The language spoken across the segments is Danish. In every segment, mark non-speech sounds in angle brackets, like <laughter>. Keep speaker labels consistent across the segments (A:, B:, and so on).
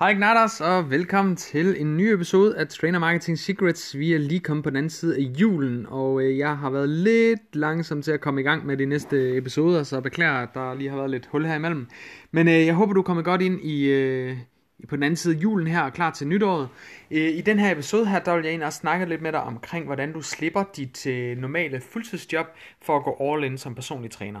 A: Hej Gnarders, og velkommen til en ny episode af Trainer Marketing Secrets. Vi er lige kommet på den anden side af julen, og øh, jeg har været lidt langsom til at komme i gang med de næste episoder, så jeg beklager, at der lige har været lidt hul her imellem. Men øh, jeg håber, du kommer godt ind i, øh, på den anden side af julen her og klar til nytåret. Øh, I den her episode her, der vil jeg egentlig også snakke lidt med dig omkring, hvordan du slipper dit øh, normale fuldtidsjob for at gå all in som personlig træner.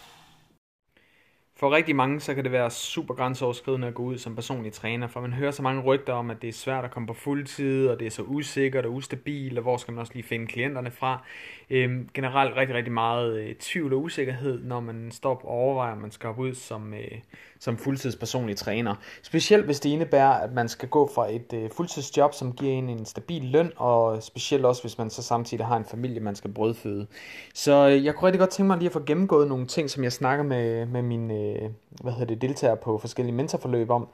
A: For rigtig mange, så kan det være super grænseoverskridende at gå ud som personlig træner, for man hører så mange rygter om, at det er svært at komme på fuldtid, og det er så usikkert og ustabilt, og hvor skal man også lige finde klienterne fra. Øhm, generelt rigtig, rigtig meget øh, tvivl og usikkerhed, når man står og overvejer, om man skal hoppe ud som, øh, som fuldtidspersonlig træner. Specielt hvis det indebærer, at man skal gå fra et øh, fuldtidsjob, som giver en en stabil løn, og specielt også, hvis man så samtidig har en familie, man skal brødføde. Så øh, jeg kunne rigtig godt tænke mig lige at få gennemgået nogle ting, som jeg snakker med, med mine øh, hvad hedder det, deltagere på forskellige mentorforløb om,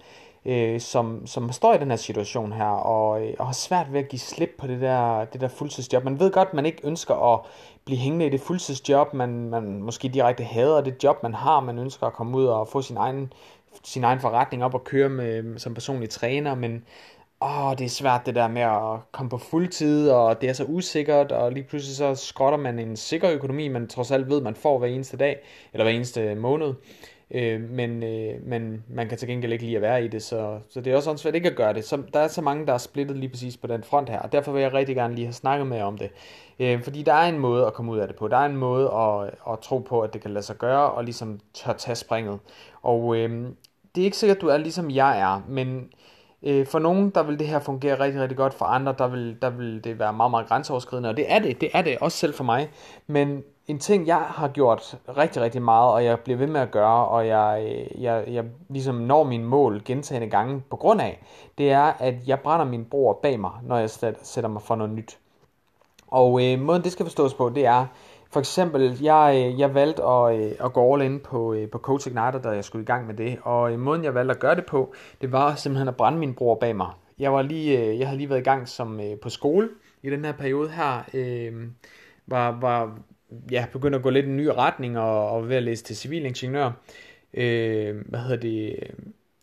A: øh, som, som står i den her situation her, og, øh, og har svært ved at give slip på det der, det der fuldtidsjob. Man ved godt, at man ikke ønsker at blive hængende i det fuldtidsjob, man, man måske direkte hader det job, man har, man ønsker at komme ud og få sin egen, sin egen forretning op og køre med, som personlig træner, men åh, det er svært det der med at komme på fuldtid, og det er så usikkert, og lige pludselig så skrotter man en sikker økonomi, man trods alt ved, man får hver eneste dag, eller hver eneste måned. Øh, men, øh, men man kan til gengæld ikke lide at være i det, så, så det er også svært ikke at gøre det. Så der er så mange, der er splittet lige præcis på den front her, og derfor vil jeg rigtig gerne lige have snakket med om det. Øh, fordi der er en måde at komme ud af det på. Der er en måde at, at tro på, at det kan lade sig gøre, og ligesom tør tage springet. Og øh, det er ikke sikkert, at du er ligesom jeg er, men øh, for nogen, der vil det her fungere rigtig, rigtig godt. For andre, der vil, der vil det være meget, meget grænseoverskridende. Og det er det, det er det også selv for mig. Men en ting, jeg har gjort rigtig, rigtig meget, og jeg bliver ved med at gøre, og jeg, jeg, jeg ligesom når mine mål gentagende gange på grund af, det er, at jeg brænder min bror bag mig, når jeg sætter mig for noget nyt. Og øh, måden det skal forstås på, det er, for eksempel, jeg, øh, jeg valgte at, øh, at gå all in på, øh, på Coach Igniter, da jeg skulle i gang med det. Og måden, jeg valgte at gøre det på, det var simpelthen at brænde min bror bag mig. Jeg, var lige, jeg havde lige været i gang som på skole i den her periode her. Øh, var, var ja, begyndt at gå lidt i en ny retning og, og ved at læse til civilingeniør. Øh, hvad hedder det? Øh,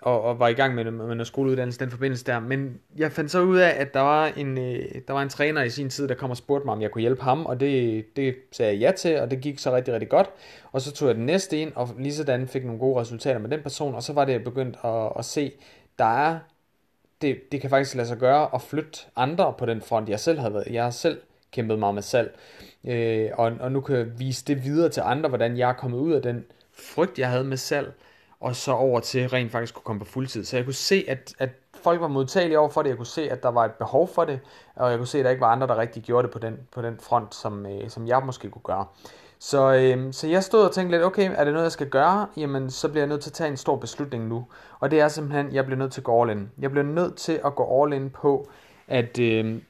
A: og, og var i gang med, med noget skoleuddannelse den forbindelse der. Men jeg fandt så ud af, at der var en, øh, der var en træner i sin tid, der kom og spurgte mig, om jeg kunne hjælpe ham. Og det, det sagde jeg ja til, og det gik så rigtig, rigtig godt. Og så tog jeg den næste ind, og lige sådan fik nogle gode resultater med den person. Og så var det, jeg begyndte at, at se, der er, det, det kan faktisk lade sig gøre at flytte andre på den front, jeg selv havde været. Jeg selv kæmpet meget med salg. Øh, og, og nu kan jeg vise det videre til andre, hvordan jeg er kommet ud af den frygt, jeg havde med salg, og så over til rent faktisk kunne komme på fuldtid. Så jeg kunne se, at, at folk var modtagelige over for det, jeg kunne se, at der var et behov for det, og jeg kunne se, at der ikke var andre, der rigtig gjorde det på den, på den front, som, øh, som jeg måske kunne gøre. Så, øh, så jeg stod og tænkte lidt, okay, er det noget, jeg skal gøre? Jamen, så bliver jeg nødt til at tage en stor beslutning nu. Og det er simpelthen, jeg bliver nødt til at gå all in. Jeg bliver nødt til at gå all in på, at, øh,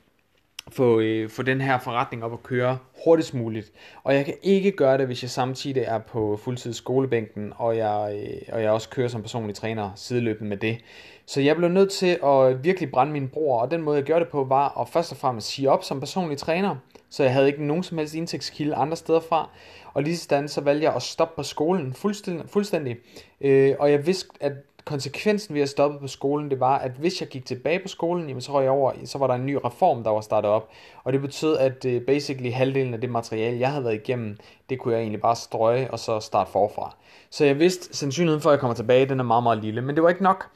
A: få, øh, få den her forretning op at køre hurtigst muligt. Og jeg kan ikke gøre det, hvis jeg samtidig er på fuldtid skolebænken, og jeg, øh, og jeg også kører som personlig træner sideløbende med det. Så jeg blev nødt til at virkelig brænde min bror, og den måde jeg gjorde det på var at først og fremmest sige op som personlig træner, så jeg havde ikke nogen som helst indtægtskilde andre steder fra. Og lige sådan så valgte jeg at stoppe på skolen fuldstændig, fuldstændig. Øh, og jeg vidste, at konsekvensen ved at stoppe på skolen, det var, at hvis jeg gik tilbage på skolen, jamen, så, røg jeg over, så var der en ny reform, der var startet op. Og det betød, at uh, basically halvdelen af det materiale, jeg havde været igennem, det kunne jeg egentlig bare strøge og så starte forfra. Så jeg vidste, sandsynligheden for, at jeg kommer tilbage, den er meget, meget lille. Men det var ikke nok.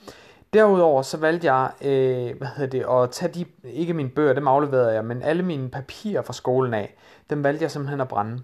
A: Derudover så valgte jeg øh, hvad hedder det, at tage de, ikke mine bøger, dem afleverede jeg, men alle mine papirer fra skolen af, dem valgte jeg simpelthen at brænde.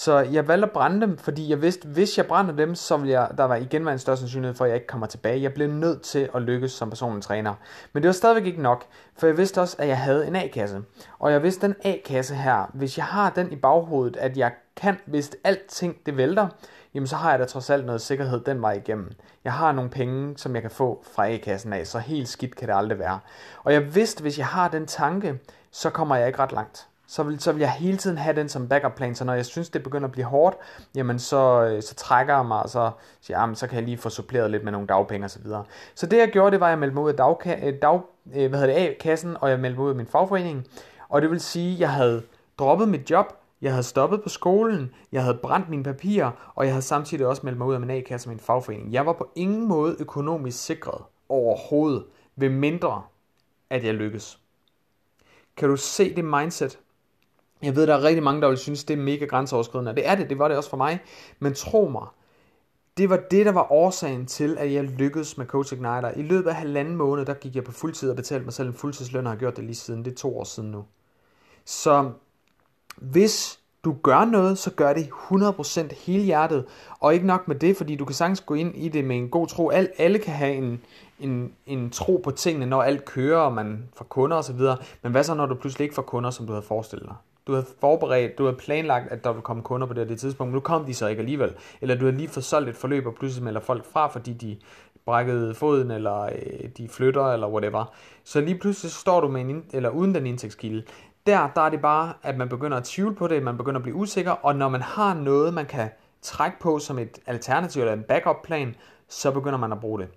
A: Så jeg valgte at brænde dem, fordi jeg vidste, hvis jeg brænder dem, så vil jeg, der var igen være en større sandsynlighed for, at jeg ikke kommer tilbage. Jeg blev nødt til at lykkes som personlig træner. Men det var stadigvæk ikke nok, for jeg vidste også, at jeg havde en A-kasse. Og jeg vidste, den A-kasse her, hvis jeg har den i baghovedet, at jeg kan, hvis alting det vælter, jamen så har jeg da trods alt noget sikkerhed den vej igennem. Jeg har nogle penge, som jeg kan få fra A-kassen af, så helt skidt kan det aldrig være. Og jeg vidste, hvis jeg har den tanke, så kommer jeg ikke ret langt så vil, så vil jeg hele tiden have den som backup plan, så når jeg synes, det begynder at blive hårdt, jamen så, øh, så trækker jeg mig, og så siger jeg, så kan jeg lige få suppleret lidt med nogle dagpenge og så videre. Så det jeg gjorde, det var, at jeg meldte mig ud af dag, øh, dag, øh, hvad hedder det, A-kassen, og jeg meldte mig ud af min fagforening, og det vil sige, at jeg havde droppet mit job, jeg havde stoppet på skolen, jeg havde brændt mine papirer, og jeg havde samtidig også meldt mig ud af min A-kasse og min fagforening. Jeg var på ingen måde økonomisk sikret overhovedet, ved mindre at jeg lykkes. Kan du se det mindset? Jeg ved, der er rigtig mange, der vil synes, det er mega grænseoverskridende. Det er det, det var det også for mig. Men tro mig, det var det, der var årsagen til, at jeg lykkedes med Coach Igniter. I løbet af halvanden måned, der gik jeg på fuldtid og betalte mig selv en fuldtidsløn, og har gjort det lige siden. Det er to år siden nu. Så hvis du gør noget, så gør det 100% hele hjertet. Og ikke nok med det, fordi du kan sagtens gå ind i det med en god tro. Al, alle kan have en, en, en tro på tingene, når alt kører, og man får kunder osv. Men hvad så, når du pludselig ikke får kunder, som du havde forestillet dig? Du havde forberedt, du havde planlagt, at der ville komme kunder på det, det tidspunkt, men nu kom de så ikke alligevel. Eller du havde lige forsolgt et forløb, og pludselig melder folk fra, fordi de brækkede foden, eller øh, de flytter, eller whatever. Så lige pludselig står du med en, eller uden den indtægtskilde. Der, der er det bare, at man begynder at tvivle på det, man begynder at blive usikker, og når man har noget, man kan trække på som et alternativ eller en backup plan, så begynder man at bruge det.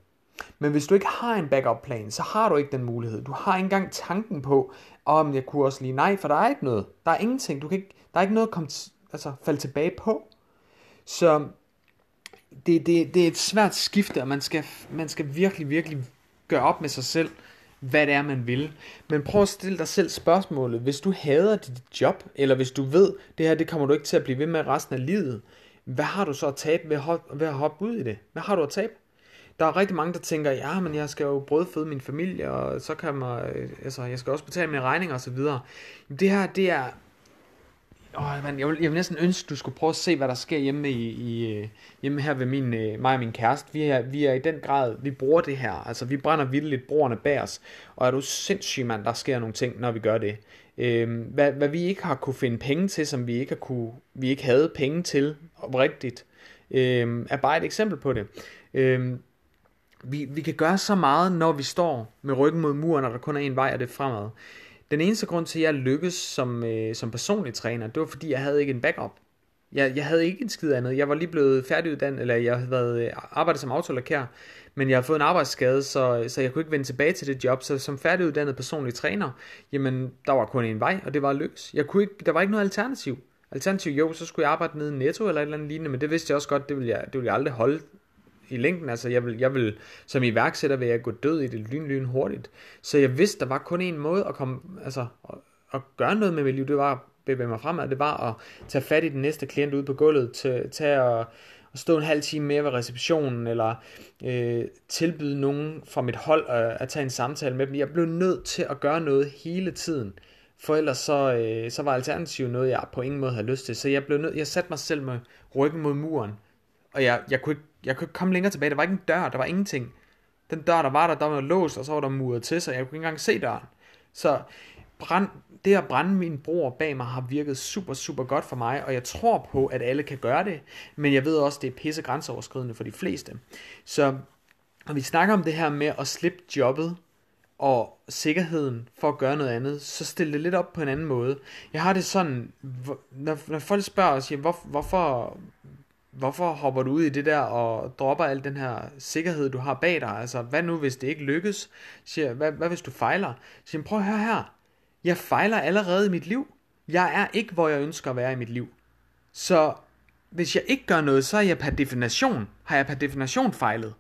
A: Men hvis du ikke har en backup plan, så har du ikke den mulighed. Du har ikke engang tanken på, om jeg kunne også lige nej, for der er ikke noget. Der er ingenting. Du kan ikke, der er ikke noget at komme, altså, falde tilbage på. Så det, det, det er et svært skifte, og man skal, man skal virkelig, virkelig gøre op med sig selv, hvad det er, man vil. Men prøv at stille dig selv spørgsmålet. Hvis du hader dit job, eller hvis du ved, det her det kommer du ikke til at blive ved med resten af livet, hvad har du så at tabe ved at hoppe, ved at hoppe ud i det? Hvad har du at tabe? Der er rigtig mange, der tænker, ja, men jeg skal jo brødføde min familie, og så kan man, øh, altså, jeg skal også betale mine regninger osv. Det her, det er, Åh, man, jeg, vil, jeg vil næsten ønske, du skulle prøve at se, hvad der sker hjemme, i, i, øh, hjemme her ved min, øh, mig og min kæreste. Vi er, vi er i den grad, vi bruger det her. Altså, vi brænder vildt lidt brugerne bag os. Og er du sindssyg, mand, der sker nogle ting, når vi gør det. Øhm, hvad, hvad vi ikke har kunne finde penge til, som vi ikke, har kunne, vi ikke havde penge til rigtigt, øhm, er bare et eksempel på det. Øhm, vi, vi kan gøre så meget, når vi står med ryggen mod muren, og der kun er en vej, og det er fremad. Den eneste grund til, at jeg lykkedes som, øh, som personlig træner, det var fordi, jeg havde ikke en backup. Jeg, jeg havde ikke en skid andet. Jeg var lige blevet færdiguddannet, eller jeg havde været, øh, arbejdet som autolakær, men jeg har fået en arbejdsskade, så, så jeg kunne ikke vende tilbage til det job. Så som færdiguddannet personlig træner, jamen, der var kun en vej, og det var løs. lykkes. Jeg kunne ikke, der var ikke noget alternativ. Alternativ, jo, så skulle jeg arbejde nede i Netto eller et eller andet lignende, men det vidste jeg også godt, det ville jeg, det ville jeg aldrig holde i længden. Altså, jeg vil, jeg vil, som iværksætter vil jeg gå død i det lyn, lyn hurtigt. Så jeg vidste, der var kun en måde at komme, altså, at, at gøre noget med mit liv, det var at bevæge mig fremad, det var at tage fat i den næste klient ude på gulvet, til, tage og, at stå en halv time mere ved receptionen, eller øh, tilbyde nogen fra mit hold at, at tage en samtale med dem. Jeg blev nødt til at gøre noget hele tiden, for ellers så, øh, så var alternativet noget, jeg på ingen måde havde lyst til. Så jeg blev nødt, jeg satte mig selv med ryggen mod muren, og jeg, jeg kunne ikke jeg kunne ikke komme længere tilbage. Der var ikke en dør, der var ingenting. Den dør, der var der, der var låst, og så var der muret til, så jeg kunne ikke engang se døren. Så brand, det at brænde min bror bag mig har virket super, super godt for mig, og jeg tror på, at alle kan gøre det, men jeg ved også, at det er pisse grænseoverskridende for de fleste. Så når vi snakker om det her med at slippe jobbet, og sikkerheden for at gøre noget andet, så stille det lidt op på en anden måde. Jeg har det sådan, når, når folk spørger os, hvor, hvorfor, hvorfor hopper du ud i det der og dropper al den her sikkerhed, du har bag dig? Altså, hvad nu, hvis det ikke lykkes? Siger, hvad, hvad hvis du fejler? Siger, prøv at høre her. Jeg fejler allerede i mit liv. Jeg er ikke, hvor jeg ønsker at være i mit liv. Så hvis jeg ikke gør noget, så er jeg per definition, har jeg per definition fejlet.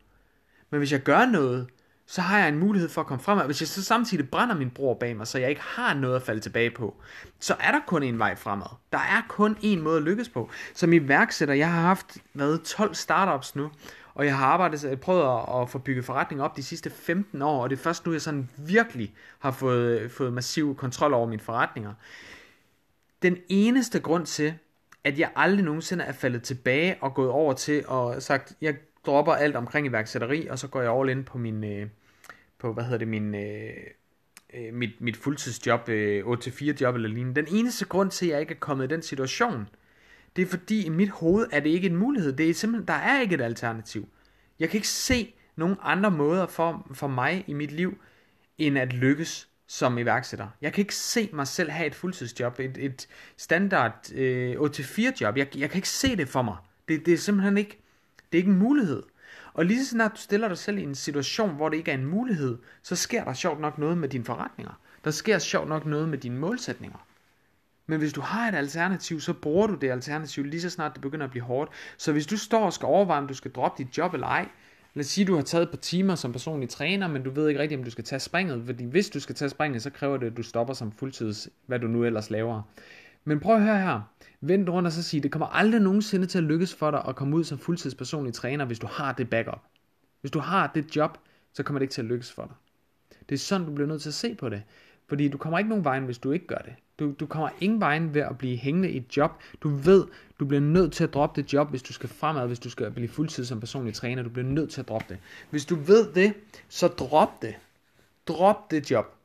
A: Men hvis jeg gør noget, så har jeg en mulighed for at komme fremad. Hvis jeg så samtidig brænder min bror bag mig, så jeg ikke har noget at falde tilbage på, så er der kun en vej fremad. Der er kun en måde at lykkes på. Som iværksætter, jeg har haft været 12 startups nu, og jeg har arbejdet, prøvet at, få bygget forretning op de sidste 15 år, og det er først nu, jeg sådan virkelig har fået, fået massiv kontrol over mine forretninger. Den eneste grund til, at jeg aldrig nogensinde er faldet tilbage og gået over til og sagt, jeg dropper alt omkring iværksætteri, og så går jeg all in på min, øh, på, hvad hedder det, min, øh, øh mit, mit fuldtidsjob, øh, 8-4 job eller lignende. Den eneste grund til, at jeg ikke er kommet i den situation, det er fordi i mit hoved er det ikke en mulighed. Det er simpelthen, der er ikke et alternativ. Jeg kan ikke se nogen andre måder for, for mig i mit liv, end at lykkes som iværksætter. Jeg kan ikke se mig selv have et fuldtidsjob, et, et standard øh, 8-4 job. Jeg, jeg kan ikke se det for mig. Det, det er simpelthen ikke, det er ikke en mulighed. Og lige så snart du stiller dig selv i en situation, hvor det ikke er en mulighed, så sker der sjovt nok noget med dine forretninger. Der sker sjovt nok noget med dine målsætninger. Men hvis du har et alternativ, så bruger du det alternativ lige så snart det begynder at blive hårdt. Så hvis du står og skal overveje, om du skal droppe dit job eller ej, lad os sige, at du har taget et par timer som personlig træner, men du ved ikke rigtigt, om du skal tage springet, fordi hvis du skal tage springet, så kræver det, at du stopper som fuldtids, hvad du nu ellers laver. Men prøv at høre her. Vend rundt og så sig, det kommer aldrig nogensinde til at lykkes for dig at komme ud som fuldtidspersonlig træner, hvis du har det backup. Hvis du har det job, så kommer det ikke til at lykkes for dig. Det er sådan, du bliver nødt til at se på det. Fordi du kommer ikke nogen vejen, hvis du ikke gør det. Du, du kommer ingen vejen ved at blive hængende i et job. Du ved, du bliver nødt til at droppe det job, hvis du skal fremad, hvis du skal blive fuldtid som personlig træner. Du bliver nødt til at droppe det. Hvis du ved det, så drop det. Drop det job.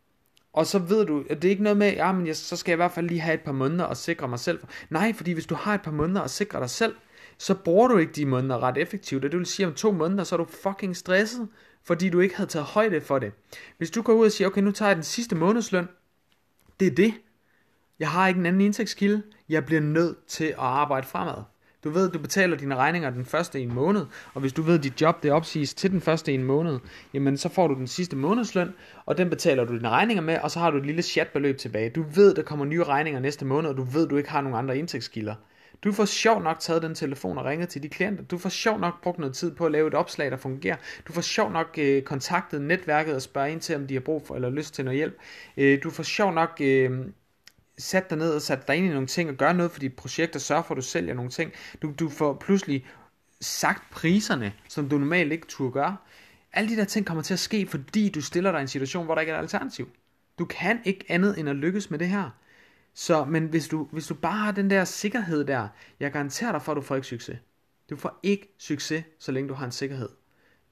A: Og så ved du, at det er ikke noget med, ja, men jeg, så skal jeg i hvert fald lige have et par måneder og sikre mig selv. Nej, fordi hvis du har et par måneder og sikre dig selv, så bruger du ikke de måneder ret effektivt. Og det vil sige, om to måneder, så er du fucking stresset, fordi du ikke havde taget højde for det. Hvis du går ud og siger, okay, nu tager jeg den sidste månedsløn, det er det. Jeg har ikke en anden indtægtskilde. Jeg bliver nødt til at arbejde fremad. Du ved, du betaler dine regninger den første i en måned, og hvis du ved, at dit job det opsiges til den første i en måned, jamen så får du den sidste månedsløn, og den betaler du dine regninger med, og så har du et lille chatbeløb tilbage. Du ved, der kommer nye regninger næste måned, og du ved, du ikke har nogen andre indtægtskilder. Du får sjov nok taget den telefon og ringet til de klienter. Du får sjov nok brugt noget tid på at lave et opslag, der fungerer. Du får sjov nok øh, kontaktet netværket og spørge ind til, om de har brug for eller lyst til noget hjælp. Øh, du får sjov nok øh, sat dig ned og sat dig ind i nogle ting og gøre noget for dit projekt og sørge for, at du sælger nogle ting. Du, du får pludselig sagt priserne, som du normalt ikke turde gøre. Alle de der ting kommer til at ske, fordi du stiller dig i en situation, hvor der ikke er et alternativ. Du kan ikke andet end at lykkes med det her. Så, men hvis du, hvis du bare har den der sikkerhed der, jeg garanterer dig for, at du får ikke succes. Du får ikke succes, så længe du har en sikkerhed.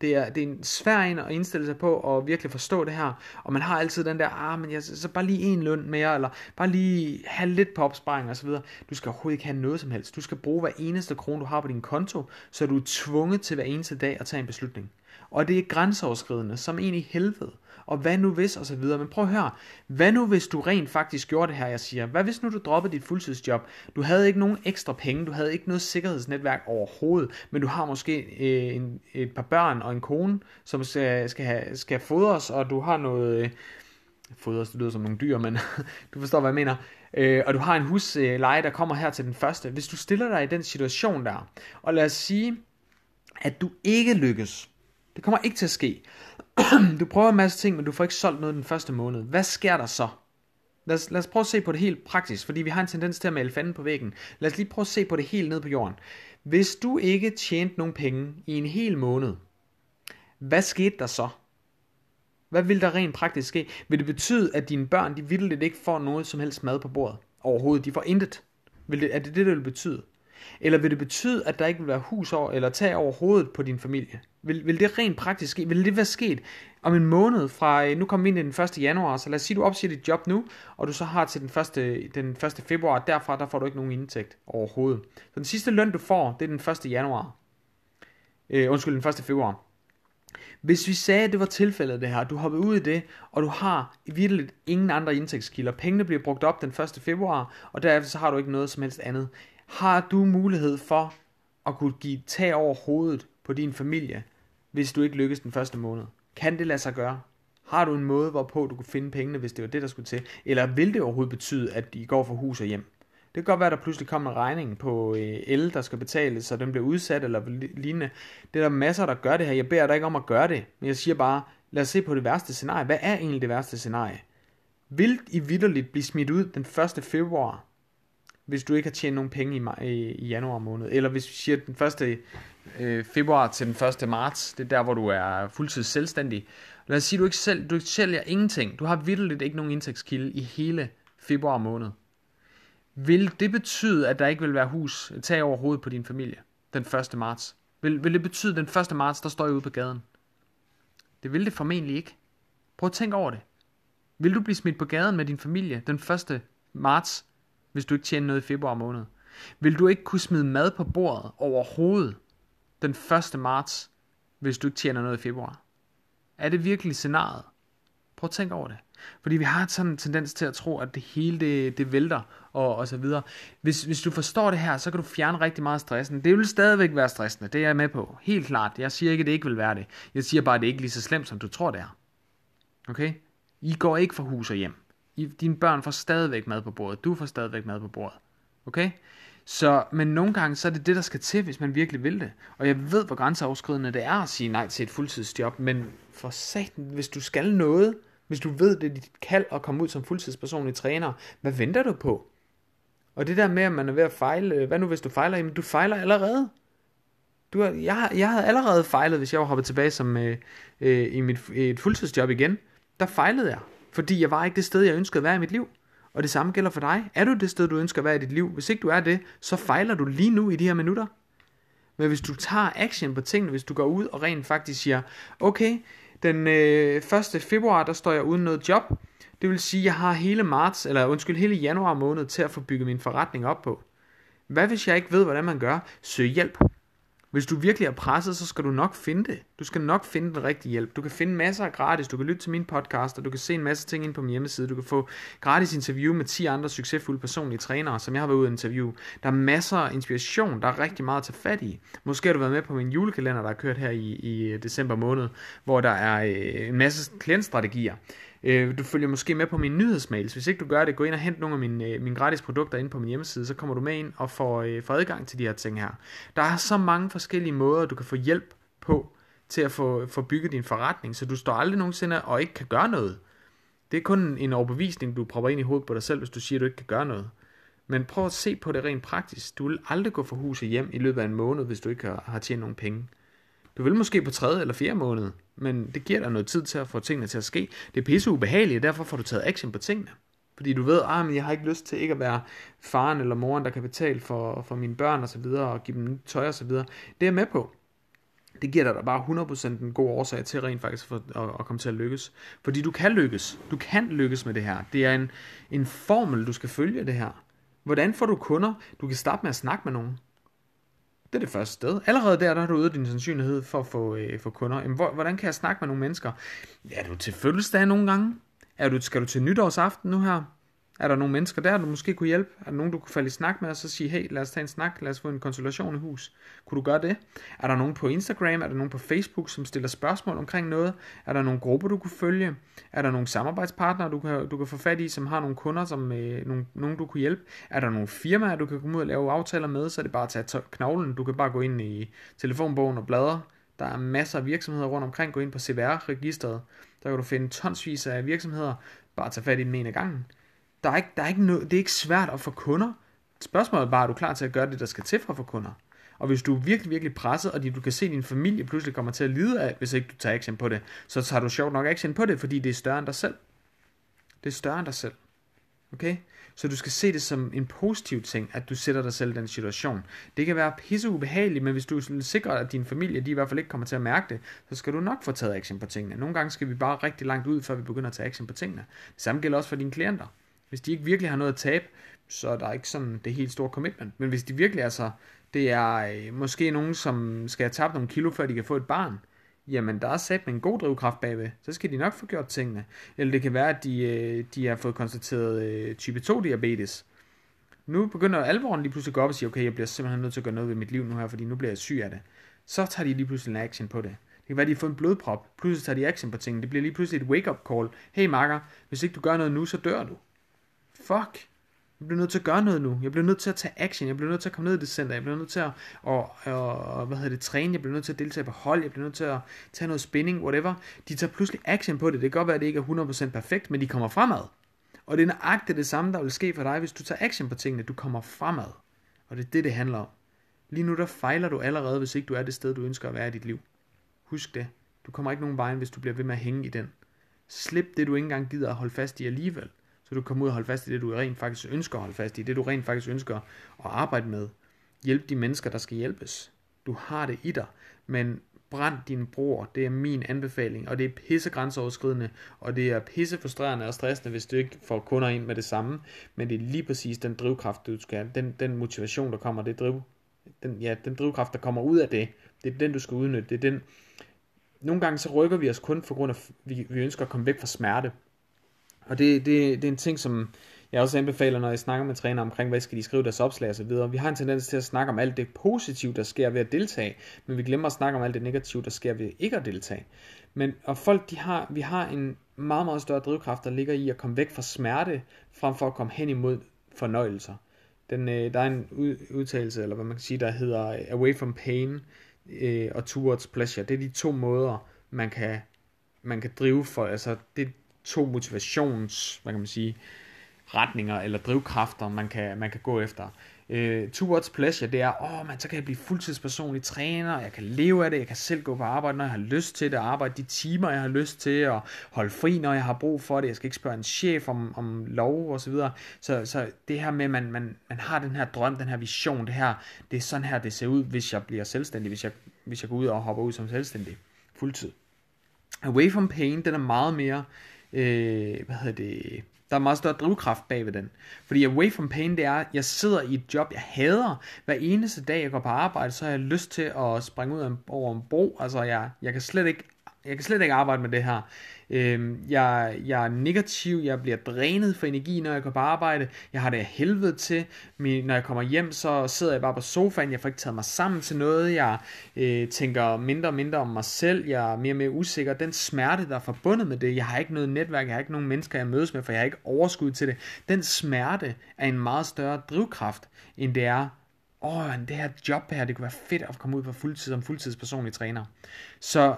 A: Det er, det er en svær en at indstille sig på og virkelig forstå det her. Og man har altid den der, ah, men jeg, så bare lige en løn mere, eller bare lige have lidt på opsparing og så videre. Du skal overhovedet ikke have noget som helst. Du skal bruge hver eneste krone, du har på din konto, så du er tvunget til hver eneste dag at tage en beslutning. Og det er grænseoverskridende, som en i helvede og hvad nu hvis, og så videre. Men prøv at høre, hvad nu hvis du rent faktisk gjorde det her, jeg siger? Hvad hvis nu du droppede dit fuldtidsjob? Du havde ikke nogen ekstra penge, du havde ikke noget sikkerhedsnetværk overhovedet, men du har måske øh, en, et par børn og en kone, som skal, skal, have, skal fodres, og du har noget... Øh, fodres, det lyder som nogle dyr, men <laughs> du forstår, hvad jeg mener. Øh, og du har en husleje, der kommer her til den første. Hvis du stiller dig i den situation der, og lad os sige, at du ikke lykkes, det kommer ikke til at ske. <clears throat> du prøver en masse ting, men du får ikke solgt noget den første måned. Hvad sker der så? Lad os, lad os prøve at se på det helt praktisk, fordi vi har en tendens til at male fanden på væggen. Lad os lige prøve at se på det helt ned på jorden. Hvis du ikke tjente nogen penge i en hel måned, hvad skete der så? Hvad vil der rent praktisk ske? Vil det betyde, at dine børn, de vildt ikke får noget som helst mad på bordet? Overhovedet, de får intet. Vil det, er det det, det vil betyde? Eller vil det betyde, at der ikke vil være hus over, eller tag over hovedet på din familie? Vil, vil det rent praktisk ske? Vil det være sket om en måned fra, øh, nu kommer vi ind i den 1. januar, så lad os sige, du opsiger dit job nu, og du så har til den 1. Den 1. februar, derfra der får du ikke nogen indtægt overhovedet. Så den sidste løn, du får, det er den 1. januar. Øh, undskyld, den 1. februar. Hvis vi sagde, at det var tilfældet det her, du hoppede ud i det, og du har i virkeligheden ingen andre indtægtskilder, pengene bliver brugt op den 1. februar, og derefter så har du ikke noget som helst andet, har du mulighed for at kunne give tag over hovedet på din familie, hvis du ikke lykkes den første måned? Kan det lade sig gøre? Har du en måde, hvorpå du kunne finde pengene, hvis det var det, der skulle til? Eller vil det overhovedet betyde, at de går fra hus og hjem? Det kan godt være, at der pludselig kommer en regning på øh, el, der skal betales, så den bliver udsat eller lignende. Det er der masser, der gør det her. Jeg beder dig ikke om at gøre det, men jeg siger bare, lad os se på det værste scenarie. Hvad er egentlig det værste scenarie? Vil I vidderligt blive smidt ud den 1. februar, hvis du ikke har tjent nogen penge i, i, i januar måned? Eller hvis vi siger den 1. Øh, februar til den 1. marts, det er der, hvor du er fuldtids selvstændig. Lad os sige, du ikke selv, du sælger ingenting. Du har vidderligt ikke nogen indtægtskilde i hele februar måned. Vil det betyde, at der ikke vil være hus, tag over hovedet på din familie den 1. marts? Vil, vil det betyde, at den 1. marts, der står I ude på gaden? Det vil det formentlig ikke. Prøv at tænke over det. Vil du blive smidt på gaden med din familie den 1. marts, hvis du ikke tjener noget i februar måned? Vil du ikke kunne smide mad på bordet overhovedet den 1. marts, hvis du ikke tjener noget i februar? Er det virkelig scenariet? Prøv at tænke over det. Fordi vi har sådan en tendens til at tro, at det hele det, det vælter og, og så videre. Hvis, hvis du forstår det her, så kan du fjerne rigtig meget stressen. Det vil stadigvæk være stressende, det er jeg med på. Helt klart. Jeg siger ikke, at det ikke vil være det. Jeg siger bare, at det ikke er lige så slemt, som du tror, det er. Okay? I går ikke fra hus og hjem. I, dine børn får stadigvæk mad på bordet. Du får stadigvæk mad på bordet. Okay? Så, men nogle gange, så er det det, der skal til, hvis man virkelig vil det. Og jeg ved, hvor grænseoverskridende det er at sige nej til et fuldtidsjob, men for satan, hvis du skal noget, hvis du ved, det er dit kald at komme ud som fuldtidspersonlig træner, hvad venter du på? Og det der med, at man er ved at fejle, øh, hvad nu hvis du fejler? Jamen, du fejler allerede. Du har, jeg, jeg havde allerede fejlet, hvis jeg var hoppet tilbage som, øh, øh, i mit, et fuldtidsjob igen. Der fejlede jeg, fordi jeg var ikke det sted, jeg ønskede at være i mit liv. Og det samme gælder for dig. Er du det sted, du ønsker at være i dit liv? Hvis ikke du er det, så fejler du lige nu i de her minutter. Men hvis du tager action på tingene, hvis du går ud og rent faktisk siger, okay, den øh, 1. februar, der står jeg uden noget job. Det vil sige, jeg har hele marts, eller undskyld, hele januar måned til at få bygget min forretning op på. Hvad hvis jeg ikke ved, hvordan man gør? Søg hjælp. Hvis du virkelig er presset, så skal du nok finde det. Du skal nok finde den rigtige hjælp. Du kan finde masser af gratis. Du kan lytte til min podcast, og du kan se en masse ting ind på min hjemmeside. Du kan få gratis interview med 10 andre succesfulde personlige trænere, som jeg har været ude at interview. Der er masser af inspiration. Der er rigtig meget at tage fat i. Måske har du været med på min julekalender, der er kørt her i, i december måned, hvor der er øh, en masse klientstrategier. Øh, du følger måske med på mine nyhedsmails. Hvis ikke du gør det, gå ind og hent nogle af mine, øh, mine gratis produkter ind på min hjemmeside, så kommer du med ind og får, øh, får adgang til de her ting her. Der er så mange forskellige måder, du kan få hjælp på til at få, få bygget din forretning, så du står aldrig nogensinde og ikke kan gøre noget. Det er kun en overbevisning, du prøver ind i hovedet på dig selv, hvis du siger, at du ikke kan gøre noget. Men prøv at se på det rent praktisk. Du vil aldrig gå fra huset hjem i løbet af en måned, hvis du ikke har, har tjent nogen penge. Du vil måske på tredje eller fjerde måned, men det giver dig noget tid til at få tingene til at ske. Det er pisse ubehageligt, og derfor får du taget action på tingene. Fordi du ved, at ah, jeg har ikke lyst til ikke at være faren eller moren, der kan betale for, for mine børn og så videre, og give dem tøj og så videre. Det er jeg med på. Det giver dig da bare 100% en god årsag til rent faktisk for, at, at komme til at lykkes. Fordi du kan lykkes. Du kan lykkes med det her. Det er en, en formel, du skal følge det her. Hvordan får du kunder? Du kan starte med at snakke med nogen. Det er det første sted. Allerede der, der har du øget din sandsynlighed for at få, øh, for kunder. Jamen, hvor, hvordan kan jeg snakke med nogle mennesker? Er du til fødselsdag nogle gange? Er du, skal du til nytårsaften nu her? Er der nogle mennesker der, du måske kunne hjælpe? Er der nogen, du kunne falde i snak med og så sige, hey, lad os tage en snak, lad os få en konsultation i hus. Kunne du gøre det? Er der nogen på Instagram? Er der nogen på Facebook, som stiller spørgsmål omkring noget? Er der nogle grupper, du kunne følge? Er der nogle samarbejdspartnere, du kan, du kan få fat i, som har nogle kunder, som øh, nogen, nogen, du kunne hjælpe? Er der nogle firmaer, du kan komme ud og lave aftaler med? Så er det bare at tage knoglen. Du kan bare gå ind i telefonbogen og bladre. Der er masser af virksomheder rundt omkring. Gå ind på CVR-registeret. Der kan du finde tonsvis af virksomheder. Bare tage fat i den ene af gangen der er ikke, der er ikke noget, det er ikke svært at få kunder. Spørgsmålet er bare, er du klar til at gøre det, der skal til for at få kunder? Og hvis du er virkelig, virkelig presset, og du kan se, at din familie pludselig kommer til at lide af, hvis ikke du tager action på det, så tager du sjovt nok action på det, fordi det er større end dig selv. Det er større end dig selv. Okay? Så du skal se det som en positiv ting, at du sætter dig selv i den situation. Det kan være pisse ubehageligt, men hvis du er sikker, at din familie de i hvert fald ikke kommer til at mærke det, så skal du nok få taget action på tingene. Nogle gange skal vi bare rigtig langt ud, før vi begynder at tage action på tingene. Det samme gælder også for dine klienter. Hvis de ikke virkelig har noget at tabe, så er der ikke sådan det helt store commitment. Men hvis de virkelig altså, det er øh, måske nogen, som skal have tabt nogle kilo, før de kan få et barn, jamen der er sat med en god drivkraft bagved, så skal de nok få gjort tingene. Eller det kan være, at de, øh, de har fået konstateret øh, type 2 diabetes. Nu begynder alvoren lige pludselig at gå op og sige, okay, jeg bliver simpelthen nødt til at gøre noget ved mit liv nu her, fordi nu bliver jeg syg af det. Så tager de lige pludselig en action på det. Det kan være, at de har fået en blodprop. Pludselig tager de action på tingene. Det bliver lige pludselig et wake-up call. Hey makker, hvis ikke du gør noget nu, så dør du fuck, jeg bliver nødt til at gøre noget nu. Jeg bliver nødt til at tage action. Jeg bliver nødt til at komme ned i det center. Jeg bliver nødt til at og, og, hvad hedder det, træne. Jeg bliver nødt til at deltage på hold. Jeg bliver nødt til at tage noget spinning, whatever. De tager pludselig action på det. Det kan godt være, at det ikke er 100% perfekt, men de kommer fremad. Og det er nøjagtigt det samme, der vil ske for dig, hvis du tager action på tingene. Du kommer fremad. Og det er det, det handler om. Lige nu der fejler du allerede, hvis ikke du er det sted, du ønsker at være i dit liv. Husk det. Du kommer ikke nogen vej, hvis du bliver ved med at hænge i den. Slip det, du ikke engang gider at holde fast i alligevel så du kommer ud og holde fast i det, du rent faktisk ønsker at holde fast i, det du rent faktisk ønsker at arbejde med. Hjælp de mennesker, der skal hjælpes. Du har det i dig, men brænd din bror, det er min anbefaling, og det er pisse grænseoverskridende, og det er pisse frustrerende og stressende, hvis du ikke får kunder ind med det samme, men det er lige præcis den drivkraft, du skal have, den, den motivation, der kommer, det driv, den, ja, den drivkraft, der kommer ud af det, det er den, du skal udnytte, det er den, nogle gange så rykker vi os kun for grund af, vi, vi ønsker at komme væk fra smerte, og det, det, det er en ting, som jeg også anbefaler, når jeg snakker med træner omkring, hvad skal de skrive deres opslag osv. videre. Vi har en tendens til at snakke om alt det positive, der sker ved at deltage, men vi glemmer at snakke om alt det negative, der sker ved ikke at deltage. Men, og folk, de har, vi har en meget, meget større drivkraft, der ligger i at komme væk fra smerte, frem for at komme hen imod fornøjelser. Den, øh, der er en udtalelse, eller hvad man kan sige, der hedder øh, away from pain øh, og towards pleasure. Det er de to måder, man kan, man kan drive for, altså det to motivations, hvad kan man sige, retninger eller drivkræfter, man kan, man kan gå efter. Øh, uh, towards pleasure, det er, åh, oh, man, så kan jeg blive fuldtidspersonlig træner, jeg kan leve af det, jeg kan selv gå på arbejde, når jeg har lyst til det, arbejde de timer, jeg har lyst til, og holde fri, når jeg har brug for det, jeg skal ikke spørge en chef om, om lov og så videre. Så, så det her med, at man, man, man har den her drøm, den her vision, det her, det er sådan her, det ser ud, hvis jeg bliver selvstændig, hvis jeg, hvis jeg går ud og hopper ud som selvstændig, fuldtid. Away from pain, den er meget mere, øh, Øh, hvad hedder det, der er meget større drivkraft bag ved den. Fordi away from pain, det er, at jeg sidder i et job, jeg hader. Hver eneste dag, jeg går på arbejde, så har jeg lyst til at springe ud over en bro. Altså, jeg, jeg kan slet ikke jeg kan slet ikke arbejde med det her. Øh, jeg, jeg er negativ, jeg bliver drænet for energi, når jeg går på arbejde. Jeg har det af helvede til. Min, når jeg kommer hjem, så sidder jeg bare på sofaen. Jeg får ikke taget mig sammen til noget. Jeg øh, tænker mindre og mindre om mig selv. Jeg er mere og mere usikker. Den smerte, der er forbundet med det. Jeg har ikke noget netværk. Jeg har ikke nogen mennesker, jeg mødes med, for jeg har ikke overskud til det. Den smerte er en meget større drivkraft, end det er åh, oh, det her job her, det kunne være fedt at komme ud på fuldtid som fuldtidspersonlig træner. Så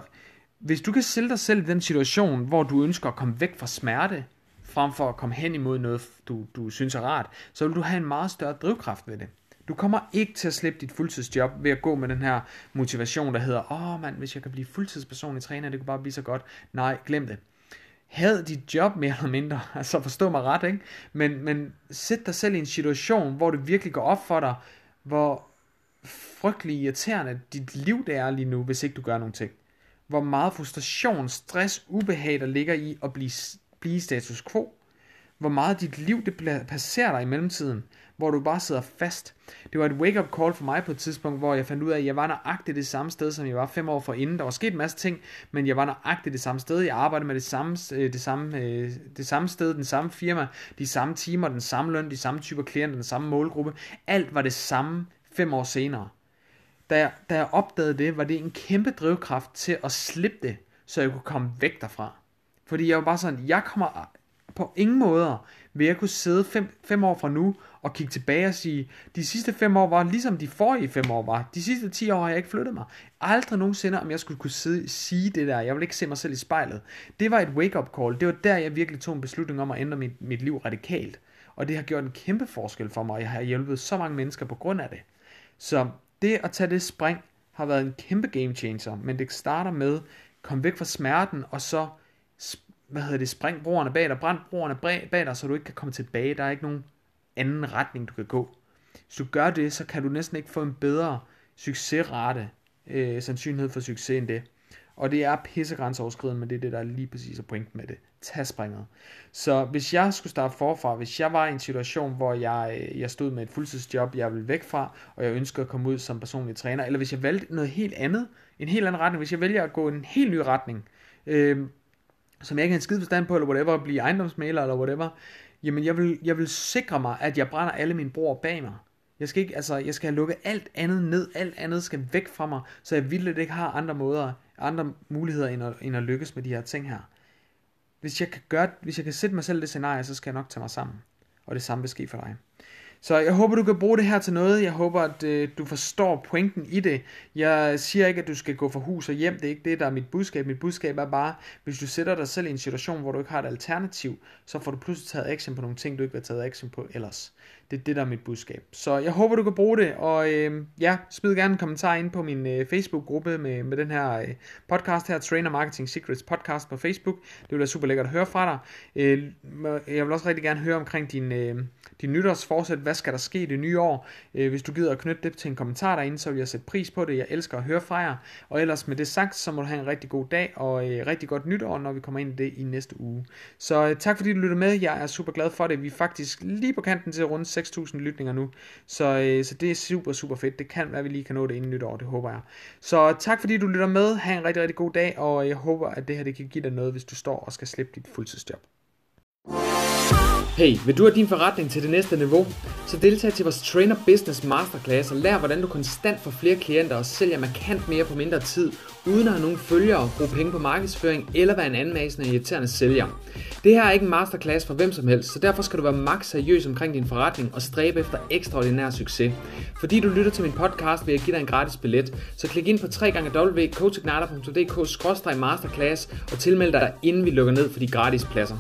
A: hvis du kan sælge dig selv i den situation, hvor du ønsker at komme væk fra smerte, frem for at komme hen imod noget, du, du synes er rart, så vil du have en meget større drivkraft ved det. Du kommer ikke til at slippe dit fuldtidsjob ved at gå med den her motivation, der hedder, åh oh, mand, hvis jeg kan blive fuldtidspersonlig træner, det kunne bare blive så godt. Nej, glem det. Had dit job mere eller mindre, <laughs> altså forstå mig ret, ikke? Men, men sæt dig selv i en situation, hvor det virkelig går op for dig, hvor frygtelig irriterende dit liv det er lige nu, hvis ikke du gør nogen ting hvor meget frustration, stress, ubehag, der ligger i at blive, blive status quo. Hvor meget dit liv det passerer dig i mellemtiden, hvor du bare sidder fast. Det var et wake-up call for mig på et tidspunkt, hvor jeg fandt ud af, at jeg var nøjagtigt det samme sted, som jeg var fem år forinden. Der var sket en masse ting, men jeg var nøjagtigt det samme sted. Jeg arbejdede med det samme, øh, det samme, øh, det samme sted, den samme firma, de samme timer, den samme løn, de samme typer klienter, den samme målgruppe. Alt var det samme fem år senere da jeg, da jeg opdagede det, var det en kæmpe drivkraft til at slippe det, så jeg kunne komme væk derfra. Fordi jeg var bare sådan, jeg kommer på ingen måder vil jeg kunne sidde fem, fem år fra nu og kigge tilbage og sige, de sidste fem år var ligesom de forrige fem år var. De sidste ti år har jeg ikke flyttet mig. Aldrig nogensinde, om jeg skulle kunne sidde, sige det der. Jeg vil ikke se mig selv i spejlet. Det var et wake-up call. Det var der, jeg virkelig tog en beslutning om at ændre mit, mit liv radikalt. Og det har gjort en kæmpe forskel for mig. Jeg har hjulpet så mange mennesker på grund af det. Så det at tage det spring har været en kæmpe game changer, men det starter med, kom væk fra smerten, og så, hvad hedder det, spring broerne bag dig, brænd broerne bag dig, så du ikke kan komme tilbage. Der er ikke nogen anden retning, du kan gå. Hvis du gør det, så kan du næsten ikke få en bedre succesrate, øh, sandsynlighed for succes end det. Og det er pissegrænseoverskridende, men det er det, der er lige præcis er pointen med det. Tag springet. Så hvis jeg skulle starte forfra, hvis jeg var i en situation, hvor jeg, øh, jeg stod med et fuldtidsjob, jeg ville væk fra, og jeg ønskede at komme ud som personlig træner, eller hvis jeg valgte noget helt andet, en helt anden retning, hvis jeg vælger at gå en helt ny retning, øh, som jeg ikke har en skid forstand på, eller whatever, blive ejendomsmaler, eller whatever, jamen jeg vil, jeg vil sikre mig, at jeg brænder alle mine bror bag mig. Jeg skal, ikke, altså, jeg skal have lukket alt andet ned, alt andet skal væk fra mig, så jeg vildt ikke har andre måder andre muligheder end at, end at lykkes med de her ting her. Hvis jeg kan, gøre, hvis jeg kan sætte mig selv i det scenarie, så skal jeg nok tage mig sammen. Og det samme vil ske for dig. Så jeg håber, du kan bruge det her til noget. Jeg håber, at øh, du forstår pointen i det. Jeg siger ikke, at du skal gå fra hus og hjem. Det er ikke det, der er mit budskab. Mit budskab er bare, hvis du sætter dig selv i en situation, hvor du ikke har et alternativ, så får du pludselig taget action på nogle ting, du ikke har taget action på ellers. Det er det, der er mit budskab. Så jeg håber, du kan bruge det, og øh, ja, smid gerne en kommentar ind på min øh, Facebook-gruppe med, med den her øh, podcast her, Trainer Marketing Secrets podcast på Facebook. Det vil være super lækkert at høre fra dig. Øh, jeg vil også rigtig gerne høre omkring din, øh, din nytårsforsæt. Hvad skal der ske det nye år? Øh, hvis du gider at knytte det til en kommentar derinde, så vil jeg sætte pris på det. Jeg elsker at høre fra jer. Og ellers med det sagt, så må du have en rigtig god dag og øh, rigtig godt nytår, når vi kommer ind i det i næste uge. Så øh, tak fordi du lyttede med. Jeg er super glad for det. Vi er faktisk lige på kanten til at runde 6.000 lytninger nu. Så, øh, så det er super, super fedt. Det kan være, at vi lige kan nå det inden nytår, det håber jeg. Så tak fordi du lytter med. Ha' en rigtig, rigtig god dag, og jeg håber, at det her det kan give dig noget, hvis du står og skal slippe dit fuldtidsjob.
B: Hey, vil du have din forretning til det næste niveau? Så deltag til vores Trainer Business Masterclass og lær, hvordan du konstant får flere klienter og sælger markant mere på mindre tid, uden at have nogen følgere, bruge penge på markedsføring eller være en anmasende og irriterende sælger. Det her er ikke en masterclass for hvem som helst, så derfor skal du være maks seriøs omkring din forretning og stræbe efter ekstraordinær succes. Fordi du lytter til min podcast, vil jeg give dig en gratis billet, så klik ind på www.coachignater.dk masterclass og tilmeld dig, inden vi lukker ned for de gratis pladser.